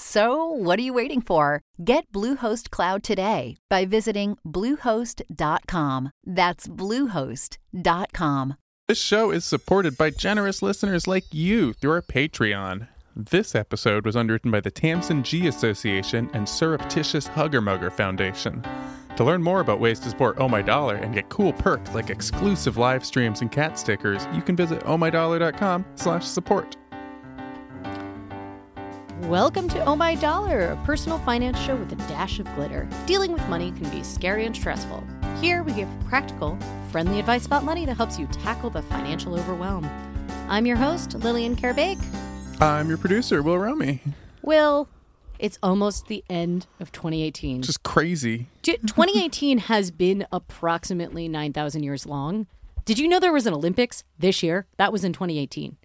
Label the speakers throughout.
Speaker 1: So, what are you waiting for? Get Bluehost Cloud today by visiting Bluehost.com. That's Bluehost.com.
Speaker 2: This show is supported by generous listeners like you through our Patreon. This episode was underwritten by the Tamsin G Association and Surreptitious Hugger Mugger Foundation. To learn more about ways to support Oh My Dollar and get cool perks like exclusive live streams and cat stickers, you can visit ohmydollar.com slash support.
Speaker 3: Welcome to Oh My Dollar, a personal finance show with a dash of glitter. Dealing with money can be scary and stressful. Here we give practical, friendly advice about money that helps you tackle the financial overwhelm. I'm your host, Lillian Karabaic.
Speaker 2: I'm your producer, Will Romy.
Speaker 3: Will, it's almost the end of 2018.
Speaker 2: Just crazy.
Speaker 3: 2018 has been approximately 9,000 years long. Did you know there was an Olympics this year? That was in 2018.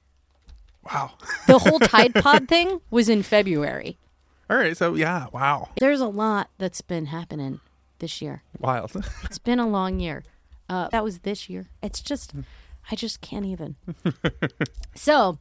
Speaker 2: Wow.
Speaker 3: The whole Tide Pod thing was in February.
Speaker 2: All right, so yeah, wow.
Speaker 3: There's a lot that's been happening this year.
Speaker 2: Wild.
Speaker 3: It's been a long year. Uh, that was this year. It's just, I just can't even. so,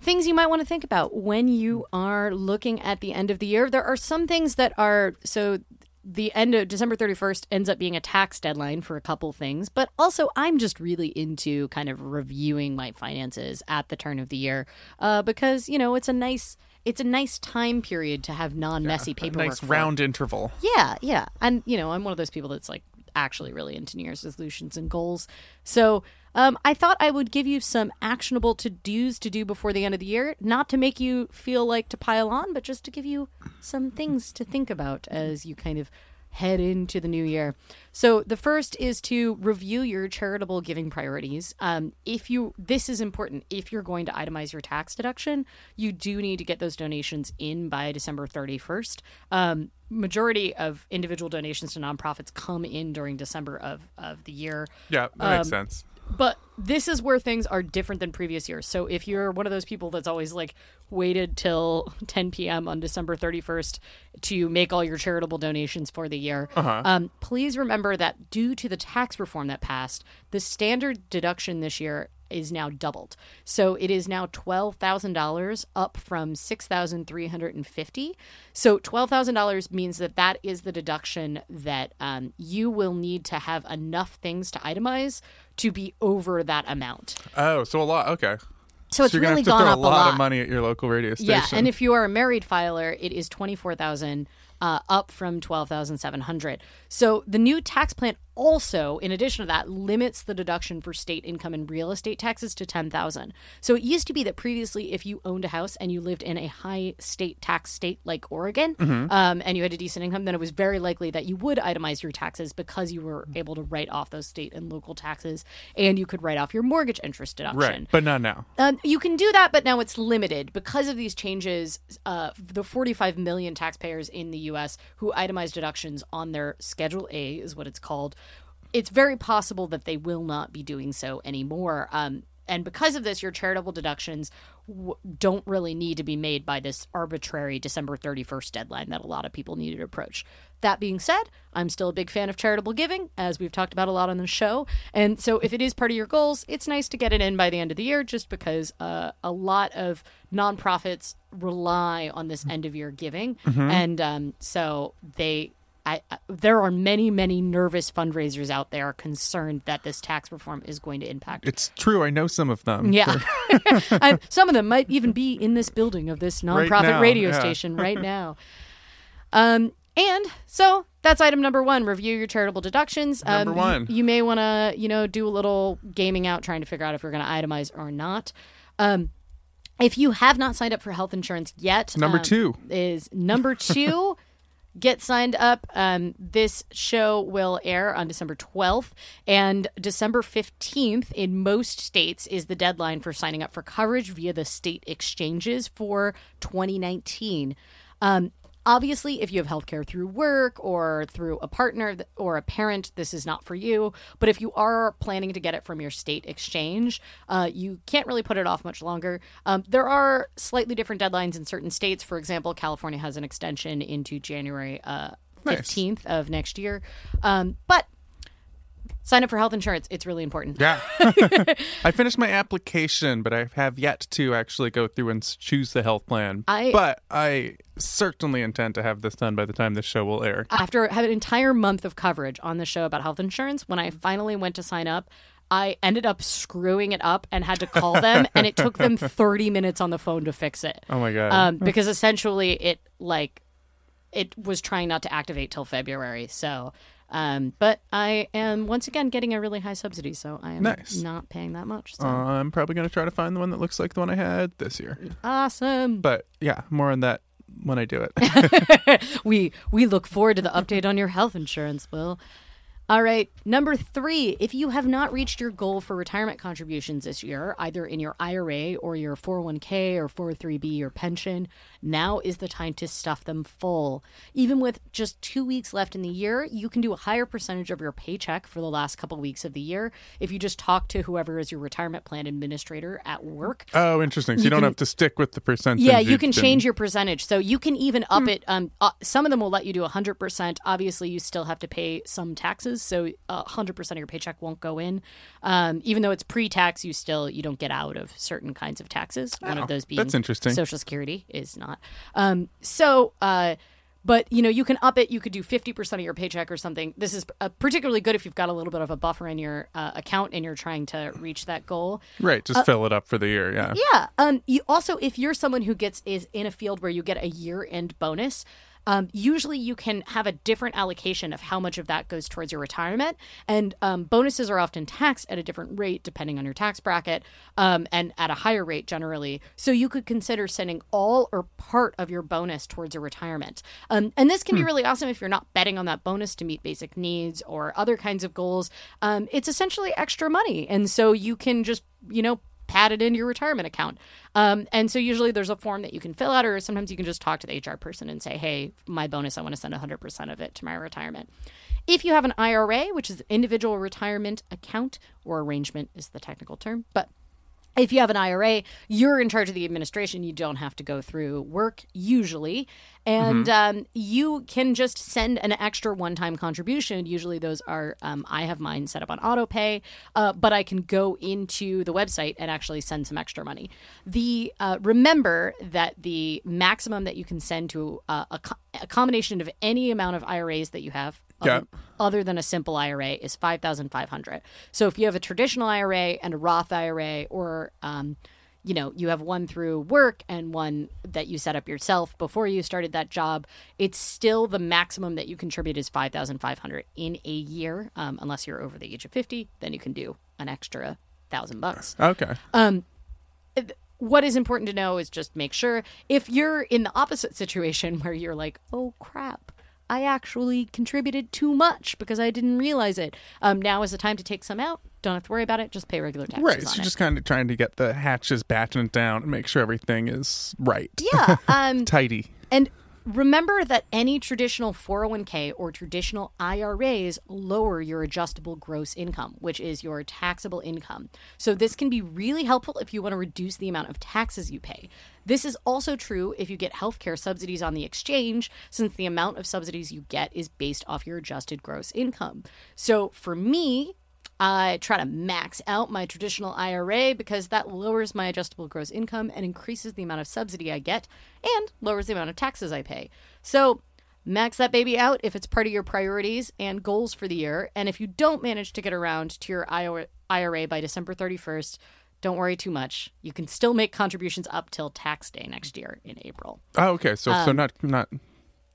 Speaker 3: things you might want to think about when you are looking at the end of the year. There are some things that are so the end of December 31st ends up being a tax deadline for a couple things, but also I'm just really into kind of reviewing my finances at the turn of the year uh, because, you know, it's a nice. It's a nice time period to have non-messy
Speaker 2: A
Speaker 3: paperwork.
Speaker 2: nice
Speaker 3: for.
Speaker 2: round interval.
Speaker 3: Yeah, yeah. And, you know, I'm one of those people that's like actually really into New Year's resolutions and goals. So um, I thought I would give you some actionable to dos to do before the end of the year, not to make you feel like to pile on, but just to give you some things to think about as you kind of head into the new year. So the first is to review your charitable giving priorities. Um, if you, this is important. If you're going to itemize your tax deduction, you do need to get those donations in by December 31st. Um, majority of individual donations to nonprofits come in during December of, of the year.
Speaker 2: Yeah, that makes
Speaker 3: Um,
Speaker 2: sense.
Speaker 3: But this is where things are different than previous years. So if you're one of those people that's always like waited till 10 p.m. on December 31st to make all your charitable donations for the year, um, please remember that due to the tax reform that passed, the standard deduction this year is now doubled. So it is now $12,000 up from 6,350. So $12,000 means that that is the deduction that um, you will need to have enough things to itemize to be over that amount.
Speaker 2: Oh, so a lot. Okay.
Speaker 3: So it's
Speaker 2: you're
Speaker 3: really
Speaker 2: have to
Speaker 3: gone
Speaker 2: throw
Speaker 3: up
Speaker 2: a lot,
Speaker 3: lot.
Speaker 2: of money at your local radio station.
Speaker 3: Yeah, and if you are a married filer, it is twenty four thousand, uh, up from twelve thousand seven hundred. So the new tax plan also, in addition to that, limits the deduction for state income and real estate taxes to ten thousand. So it used to be that previously, if you owned a house and you lived in a high state tax state like Oregon,
Speaker 2: Mm-hmm.
Speaker 3: um, and you had a decent income, then it was very likely that you would itemize your taxes because you were able to write off those state and local taxes, and you could write off your mortgage interest deduction.
Speaker 2: right, but not now.
Speaker 3: Um, you can do that, but now it's limited because of these changes. Uh, the 45 million taxpayers in the U.S. who itemize deductions on their Schedule A is what it's called. It's very possible that they will not be doing so anymore. Um, and because of this, your charitable deductions w- don't really need to be made by this arbitrary December 31st deadline that a lot of people needed to approach. That being said, I'm still a big fan of charitable giving, as we've talked about a lot on the show. And so, if it is part of your goals, it's nice to get it in by the end of the year, just because uh, a lot of nonprofits rely on this end of year giving, and um, so they. I, I- there are many, many nervous fundraisers out there concerned that this tax reform is going to impact
Speaker 2: It's true. I know some of them.
Speaker 3: yeah. and some of them might even be in this building of this
Speaker 2: Right
Speaker 3: nonprofit
Speaker 2: now,
Speaker 3: radio
Speaker 2: yeah.
Speaker 3: station right now. Um, and so that's item number one. Review your charitable deductions.
Speaker 2: Number
Speaker 3: um, you-
Speaker 2: one.
Speaker 3: You, may want to, you know, do a little gaming out, trying to figure out if you're going to itemize or not. Um, If you have not signed up for health insurance yet,
Speaker 2: Number
Speaker 3: um,
Speaker 2: two.
Speaker 3: is number two. Get signed up. Um, this show will air on December 12th, and December 15th in most states is the deadline for signing up for coverage via the state exchanges for 2019. Um, obviously, if you have healthcare through work or through a partner or a parent, this is not for you. But if you are planning to get it from your state exchange, uh, you can't really put it off much longer. Um, there are slightly different deadlines in certain states. For example, California has an extension into January uh,
Speaker 2: Nice.
Speaker 3: 15th of next year. Um, but sign up for health insurance. It's really important.
Speaker 2: Yeah. I finished my application, but I have yet to actually go through and choose the health plan.
Speaker 3: I-
Speaker 2: but I certainly intend to have this done by the time this show will air.
Speaker 3: after having an entire month of coverage on the show about health insurance, when I finally went to sign up, I ended up screwing it up and had to call them, and it took them 30 minutes on the phone to fix it.
Speaker 2: Oh my god.
Speaker 3: Um, because essentially it like it was trying not to activate till February. So, um, but I am once again getting a really high subsidy, so I am
Speaker 2: Nice.
Speaker 3: not paying that much. So.
Speaker 2: I'm probably going to try to find the one that looks like the one I had this year.
Speaker 3: awesome.
Speaker 2: But yeah, more on that when I do it.
Speaker 3: we we look forward to the update on your health insurance, Will. All right, number three. If you have not reached your goal for retirement contributions this year, either in your IRA or your 401k or 403b or pension, now is the time to stuff them full. Even with just two weeks left in the year, you can do a higher percentage of your paycheck for the last couple weeks of the year if you just talk to whoever is your retirement plan administrator at work.
Speaker 2: oh, interesting. So you, don't have to stick with the percentage.
Speaker 3: Yeah, you can change your percentage. So you can even up it. Um, uh, some of them will let you do 100%. Obviously, you still have to pay some taxes. So uh, 100% of your paycheck won't go in. Um, even though it's pre-tax, you still, you don't get out of certain kinds of taxes. One
Speaker 2: Oh,
Speaker 3: of those being
Speaker 2: that's interesting.
Speaker 3: Social Security is not. Um, so, uh, but you know, you can up it. You could do fifty percent of your paycheck or something. This is uh, particularly good if you've got a little bit of a buffer in your uh, account and you're trying to reach that goal.
Speaker 2: Right, just fill it up for the year. Yeah.
Speaker 3: Yeah. Um. You also, if you're someone who gets is in a field where you get a year end bonus, um, usually you can have a different allocation of how much of that goes towards your retirement. And um, bonuses are often taxed at a different rate depending on your tax bracket, um, and at a higher rate generally. So you could consider sending all or part of your bonus towards your retirement. Um, and this can be really awesome if you're not betting on that bonus to meet basic needs or other kinds of goals. Um, it's essentially extra money, and so you can just you know pad it into your retirement account. Um, and so usually there's a form that you can fill out, or sometimes you can just talk to the HR person and say, hey, my bonus, I want to send 100% of it to my retirement. If you have an IRA, which is individual retirement account or arrangement is the technical term, but if you have an IRA, you're in charge of the administration. You don't have to go through work usually. And um, you can just send an extra one time contribution. Usually, those are, um, I have mine set up on auto pay, uh, but I can go into the website and actually send some extra money. The uh, Remember that the maximum that you can send to uh, a, co- a combination of any amount of IRAs that you have
Speaker 2: Yeah.
Speaker 3: um, other than a simple IRA is 5500 So if you have a traditional IRA and a Roth IRA or um, you know, you have one through work and one that you set up yourself before you started that job, it's still the maximum that you contribute is 5500 in a year um, unless you're over the age of 50, then you can do an extra 1000 bucks
Speaker 2: Okay.
Speaker 3: what is important to know is just make sure if you're in the opposite situation where you're like, oh crap, I actually contributed too much because I didn't realize it. Um, now is the time to take some out. Don't have to worry about it. Just pay regular taxes
Speaker 2: Right. So
Speaker 3: it.
Speaker 2: just kind of trying to get the hatches battened down and make sure everything is right.
Speaker 3: yeah. Um,
Speaker 2: Tidy.
Speaker 3: And remember that any traditional 401k or traditional IRAs lower your adjustable gross income, which is your taxable income. So this can be really helpful if you want to reduce the amount of taxes you pay. This is also true if you get healthcare subsidies on the exchange, since the amount of subsidies you get is based off your adjusted gross income. So for me, I try to max out my traditional IRA because that lowers my adjustable gross income and increases the amount of subsidy I get and lowers the amount of taxes I pay. So, max that baby out if it's part of your priorities and goals for the year. And if you don't manage to get around to your IRA by December 31st, don't worry too much. You can still make contributions up till tax day next year in April.
Speaker 2: Oh, okay. So so um, not not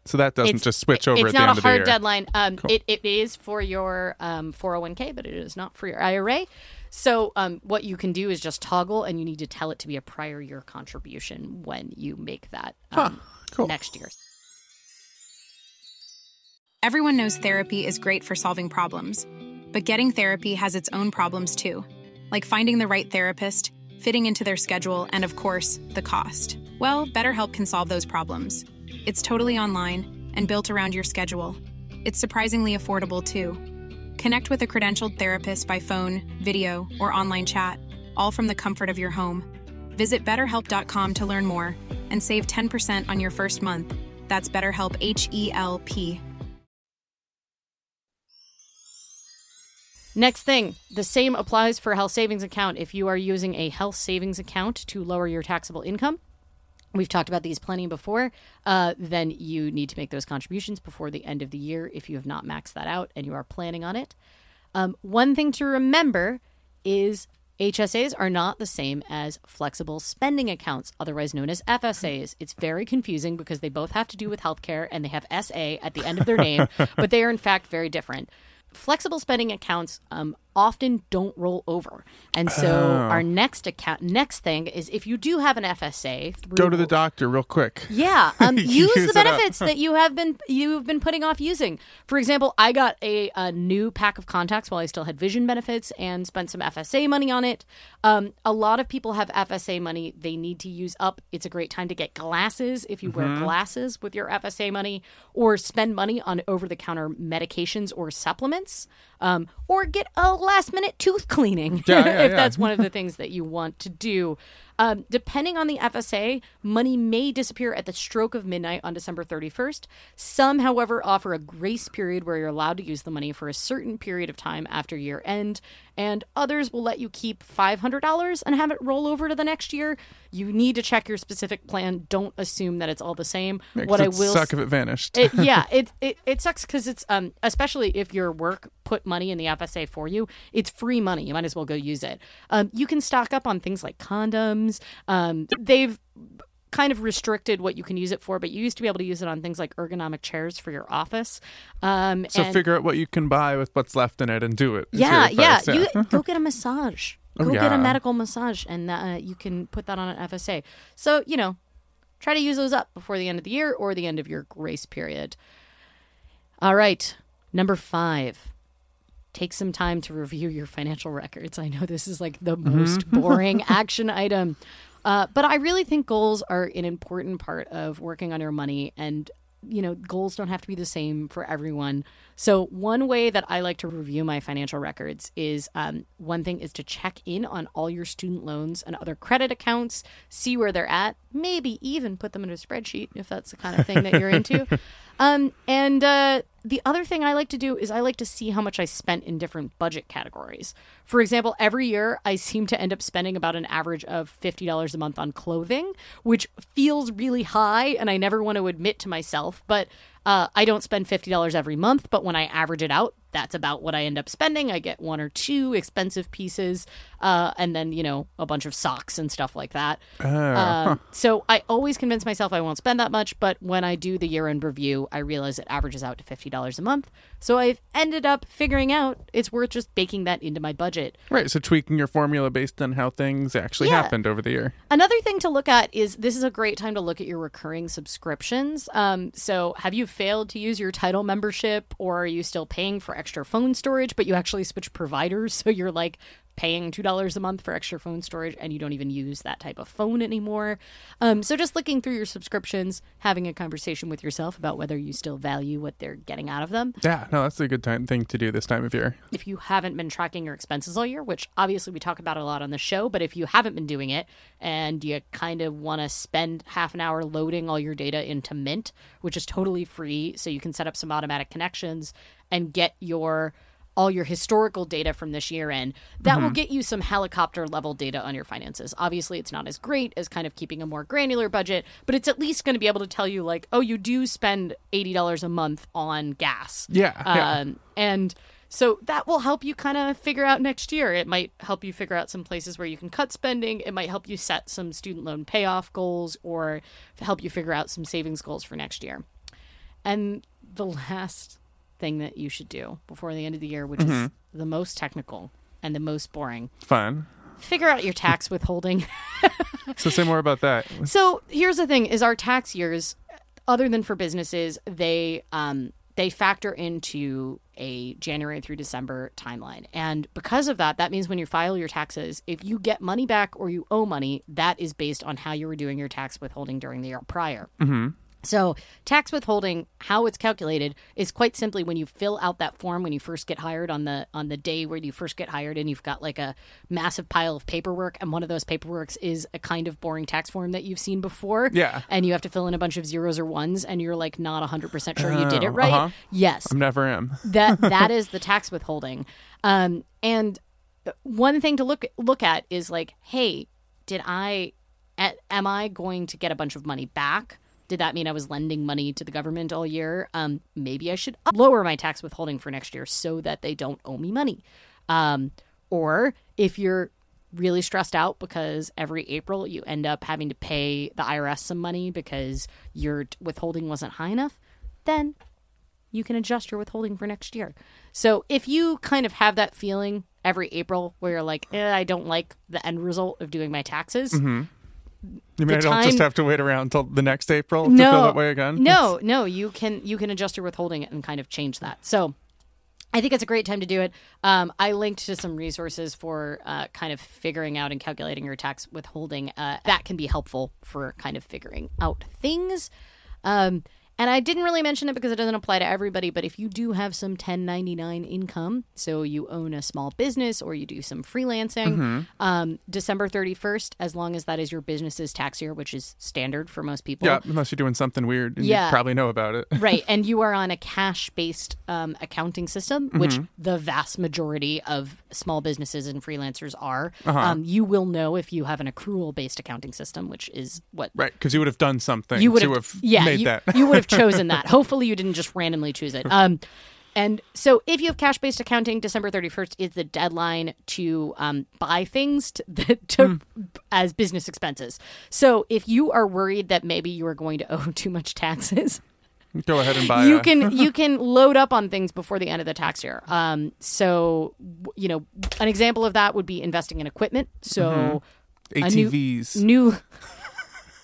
Speaker 2: so that doesn't
Speaker 3: Um, It's-
Speaker 2: just switch over
Speaker 3: It's
Speaker 2: at the
Speaker 3: not
Speaker 2: end
Speaker 3: a
Speaker 2: of the
Speaker 3: hard deadline. Um, it, it is for your um, 401k, but it is not for your IRA. So um, what you can do is just toggle, and you need to tell it to be a prior year contribution when you make that um,
Speaker 2: cool.
Speaker 3: next year.
Speaker 4: Everyone knows therapy is great for solving problems, but getting therapy has its own problems too, like finding the right therapist, fitting into their schedule, and of course, the cost. Well, BetterHelp can solve those problems. It's totally online and built around your schedule. It's surprisingly affordable too. Connect with a credentialed therapist by phone, video, or online chat, all from the comfort of your home. Visit betterhelp.com to learn more and save 10% on your first month. That's BetterHelp H E L P.
Speaker 3: Next thing, the same applies for health savings account. If you are using a health savings account to lower your taxable income, we've talked about these plenty before, uh, then you need to make those contributions before the end of the year if you have not maxed that out and you are planning on it. Um, one thing to remember is HSAs are not the same as flexible spending accounts, otherwise known as FSAs. It's very confusing because they both have to do with healthcare and they have SA at the end of their name, but they are in fact very different. Flexible spending accounts um, often don't roll over, and so
Speaker 2: Oh.
Speaker 3: our next account, next thing is if you do have an FSA, through,
Speaker 2: Go to the doctor real quick.
Speaker 3: yeah, um, use,
Speaker 2: Use
Speaker 3: the benefits that you have been you've been putting off using. For example, I got a, a new pack of contacts while I still had vision benefits and spent some FSA money on it. Um, a lot of people have FSA money they need to use up. It's a great time to get glasses if you wear
Speaker 2: Mm-hmm.
Speaker 3: glasses with your FSA money, or spend money on over the counter medications or supplements, um, or get a last minute tooth cleaning
Speaker 2: Yeah, yeah,
Speaker 3: if that's one of the things that you want to do. Um, depending on the FSA, money may disappear at the stroke of midnight on December 31st. Some, however, offer a grace period where you're allowed to use the money for a certain period of time after year end, and others will let you keep $500 and have it roll over to the next year. You need to check your specific plan. Don't assume that it's all the same.
Speaker 2: Yeah,
Speaker 3: what I will
Speaker 2: suck if it vanished.
Speaker 3: it, yeah, it, it it sucks because it's um especially if your work put money in the FSA for you, it's free money. You might as well go use it. Um, you can stock up on things like condoms. Um, they've kind of restricted what you can use it for, but you used to be able to use it on things like ergonomic chairs for your office. Um,
Speaker 2: so
Speaker 3: and-
Speaker 2: figure out what you can buy with what's left in it and do it.
Speaker 3: yeah,
Speaker 2: your
Speaker 3: yeah. You go get a massage.
Speaker 2: Oh,
Speaker 3: Go get a medical massage, and uh, you can put that on an FSA. So you know, try to use those up before the end of the year or the end of your grace period. All right, number five. Take some time to review your financial records. I know this is like the
Speaker 2: Mm-hmm.
Speaker 3: most boring action item, uh, but I really think goals are an important part of working on your money and you know, goals don't have to be the same for everyone. So, one way that I like to review my financial records is um, one thing is to check in on all your student loans and other credit accounts, see where they're at, maybe even put them in a spreadsheet if that's the kind of thing that you're into. Um, and uh, the other thing I like to do is I like to see how much I spent in different budget categories. For example, every year I seem to end up spending about an average of $50 a month on clothing, which feels really high, and I never want to admit to myself, but uh, I don't spend $50 every month, but when I average it out, that's about what I end up spending. I get one or two expensive pieces, uh, and then, you know, a bunch of socks and stuff like that. Um, so I always convince myself I won't spend that much, but when I do the year end review, I realize it averages out to $50 a month. So I've ended up figuring out it's worth just baking that into my budget.
Speaker 2: Right, so tweaking your formula based on how things actually
Speaker 3: Yeah.
Speaker 2: happened over the year.
Speaker 3: Another thing to look at is this is a great time to look at your recurring subscriptions. Um, so, have you failed to use your title membership, or are you still paying for extra phone storage, but you actually switch providers? So, you're like paying $2 a month for extra phone storage and you don't even use that type of phone anymore. Um, so, just looking through your subscriptions, having a conversation with yourself about whether you still value what they're getting out of them.
Speaker 2: Yeah, no, that's a good time thing to do this time of year.
Speaker 3: if you haven't been tracking your expenses all year, which obviously we talk about a lot on the show, but if you haven't been doing it and you kind of want to spend half an hour loading all your data into Mint, which is totally free, so you can set up some automatic connections and get your all your historical data from this year in, that will get you some helicopter level data on your finances. Obviously, it's not as great as kind of keeping a more granular budget, but it's at least going to be able to tell you, like, oh, you do spend $80 a month on gas.
Speaker 2: Yeah, yeah.
Speaker 3: Um, and so that will help you kind of figure out next year. It might help you figure out some places where you can cut spending. It might help you set some student loan payoff goals or help you figure out some savings goals for next year. And the last thing that you should do before the end of the year, which is the most technical, and the most boring.
Speaker 2: Fun.
Speaker 3: Figure out your tax withholding.
Speaker 2: So say more about that.
Speaker 3: So here's the thing: is our tax years, other than for businesses, they um, they factor into a January through December timeline, and because of that, that means when you file your taxes, if you get money back or you owe money, that is based on how you were doing your tax withholding during the year prior. Mm-hmm. So, tax withholding, how it's calculated is quite simply when you fill out that form when you first get hired on the on the day where you first get hired and you've got like a massive pile of paperwork and one of those paperworks is a kind of boring tax form that you've seen before.
Speaker 2: Yeah.
Speaker 3: And you have to fill in a bunch of zeros or ones and you're like not 100% sure you did it
Speaker 2: Oh,
Speaker 3: right.
Speaker 2: uh-huh.
Speaker 3: Yes
Speaker 2: I never am.
Speaker 3: that that is the tax withholding um and one thing to look look at is like hey did i am i going to get a bunch of money back did that mean i was lending money to the government all year um maybe i should lower my tax withholding for next year so that they don't owe me money um or if you're really stressed out because every April you end up having to pay the IRS some money because your withholding wasn't high enough, then you can adjust your withholding for next year. So if you kind of have that feeling every April where you're like, eh, I don't like the end result of doing my taxes.
Speaker 2: You mean I don't just have to wait around until the next April to
Speaker 3: No,
Speaker 2: feel that way again?
Speaker 3: No, no, you can you can adjust your withholding and kind of change that. So I think it's a great time to do it. Um, I linked to some resources for uh, kind of figuring out and calculating your tax withholding. Uh, that can be helpful for kind of figuring out things. Um, and I didn't really mention it because it doesn't apply to everybody, but if you do have some 1099 income, so you own a small business or you do some freelancing, um, December 31st, as long as that is your business's tax year, which is standard for most people.
Speaker 2: Yeah, unless you're doing something weird and
Speaker 3: Yeah.
Speaker 2: you probably know about it.
Speaker 3: right and you are on a cash based um, accounting system which
Speaker 2: Mm-hmm.
Speaker 3: the vast majority of small businesses and freelancers are
Speaker 2: Uh-huh.
Speaker 3: um, you will know if you have an accrual based accounting system which is what
Speaker 2: Right, because you would have done something
Speaker 3: you would
Speaker 2: to
Speaker 3: have,
Speaker 2: have
Speaker 3: yeah,
Speaker 2: made
Speaker 3: you,
Speaker 2: that.
Speaker 3: you would have chosen that hopefully you didn't just randomly choose it um, and so if you have cash based accounting december 31st is the deadline to um, buy things to, to
Speaker 2: Hmm.
Speaker 3: as business expenses so if you are worried that maybe you are going to owe too much taxes
Speaker 2: Go ahead and buy
Speaker 3: you
Speaker 2: a-
Speaker 3: can you can load up on things before the end of the tax year. Um, so you know, an example of that would be investing in equipment. So new-
Speaker 2: ATVs.
Speaker 3: new.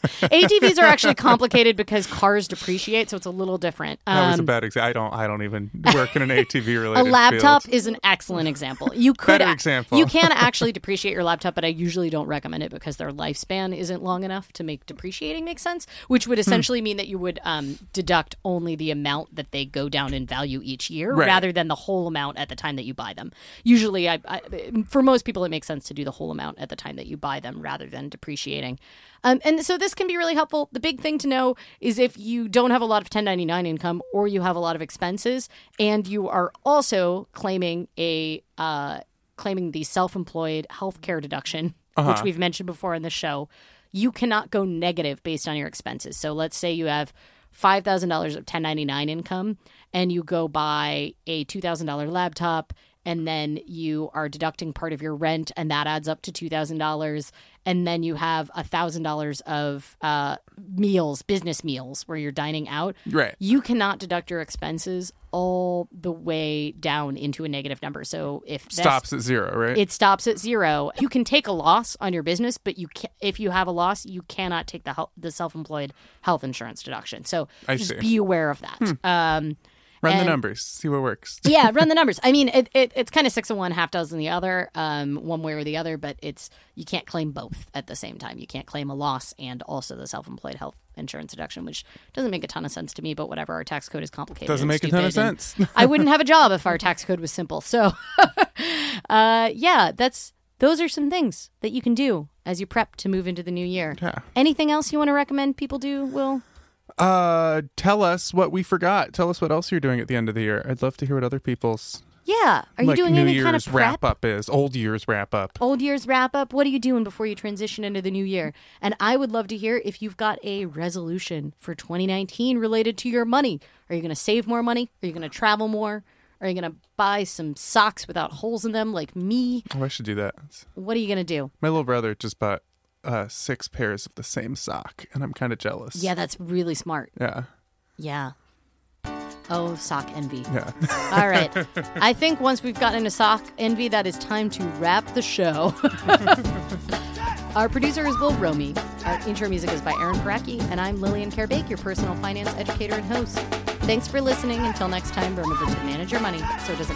Speaker 3: ATVs are actually complicated because cars depreciate, so it's a little different.
Speaker 2: that was a
Speaker 3: Um,
Speaker 2: bad example. I don't. I don't even work in an ATV related.
Speaker 3: a laptop
Speaker 2: field.
Speaker 3: is an excellent example. You could
Speaker 2: Better example.
Speaker 3: You can actually depreciate your laptop, but I usually don't recommend it because their lifespan isn't long enough to make depreciating make sense. Which
Speaker 2: Hmm.
Speaker 3: would essentially mean that you would um, deduct only the amount that they go down in value each year,
Speaker 2: Right.
Speaker 3: rather than the whole amount at the time that you buy them. Usually, I, I, for most people, it makes sense to do the whole amount at the time that you buy them, rather than depreciating. Um, and so this can be really helpful. The big thing to know is if you don't have a lot of 1099 income or you have a lot of expenses and you are also claiming a uh, claiming the self-employed health care deduction, which we've mentioned before in the show, you cannot go negative based on your expenses. So let's say you have $5,000 of 1099 income and you go buy a $2,000 laptop and then you are deducting part of your rent and that adds up to $2,000 and then you have $1,000 of uh, meals, business meals where you're dining out.
Speaker 2: Right.
Speaker 3: You cannot deduct your expenses all the way down into a negative number. So if
Speaker 2: stops at zero, right?
Speaker 3: it stops at zero. You can take a loss on your business, but you can, if you have a loss, you cannot take the the self employed health insurance deduction. So
Speaker 2: I
Speaker 3: just
Speaker 2: see. Hmm.
Speaker 3: be aware of that. Um,
Speaker 2: Run the numbers, see what works.
Speaker 3: yeah, run the numbers. I mean, it, it, it's kind of six of one, half dozen the other, um, one way or the other. But it's you can't claim both at the same time. You can't claim a loss and also the self employed health insurance deduction, which doesn't make a ton of sense to me. But whatever, our tax code is complicated.
Speaker 2: Doesn't make a ton of sense.
Speaker 3: I wouldn't have a job if our tax code was simple. So, uh, yeah, that's those are some things that you can do as you prep to move into the new year.
Speaker 2: Yeah.
Speaker 3: Anything else you want to recommend people do? Will
Speaker 2: Uh, tell us what we forgot. Tell us what else you're doing at the end of the year. I'd love to hear what other people's
Speaker 3: yeah, are you
Speaker 2: like
Speaker 3: doing
Speaker 2: New
Speaker 3: any
Speaker 2: Year's
Speaker 3: kind of prep?
Speaker 2: wrap up is. Old Year's wrap up.
Speaker 3: Old year's wrap up. What are you doing before you transition into the new year? And I would love to hear if you've got a resolution for 2019 related to your money. Are you going to save more money? Are you going to travel more? Are you going to buy some socks without holes in them like me?
Speaker 2: Oh, I should do that.
Speaker 3: What are you going to do?
Speaker 2: My little brother just bought uh, six pairs of the same sock, and I'm kind of jealous.
Speaker 3: Yeah, that's really smart.
Speaker 2: Yeah.
Speaker 3: Yeah. Oh, sock envy.
Speaker 2: Yeah.
Speaker 3: All right. I think once we've gotten into sock envy, that is time to wrap the show. Our producer is Will Romy. Our intro music is by Aaron Parecki, and I'm Lillian Karabaic, your personal finance educator and host. Thanks for listening. Until next time, remember to manage your money so it doesn't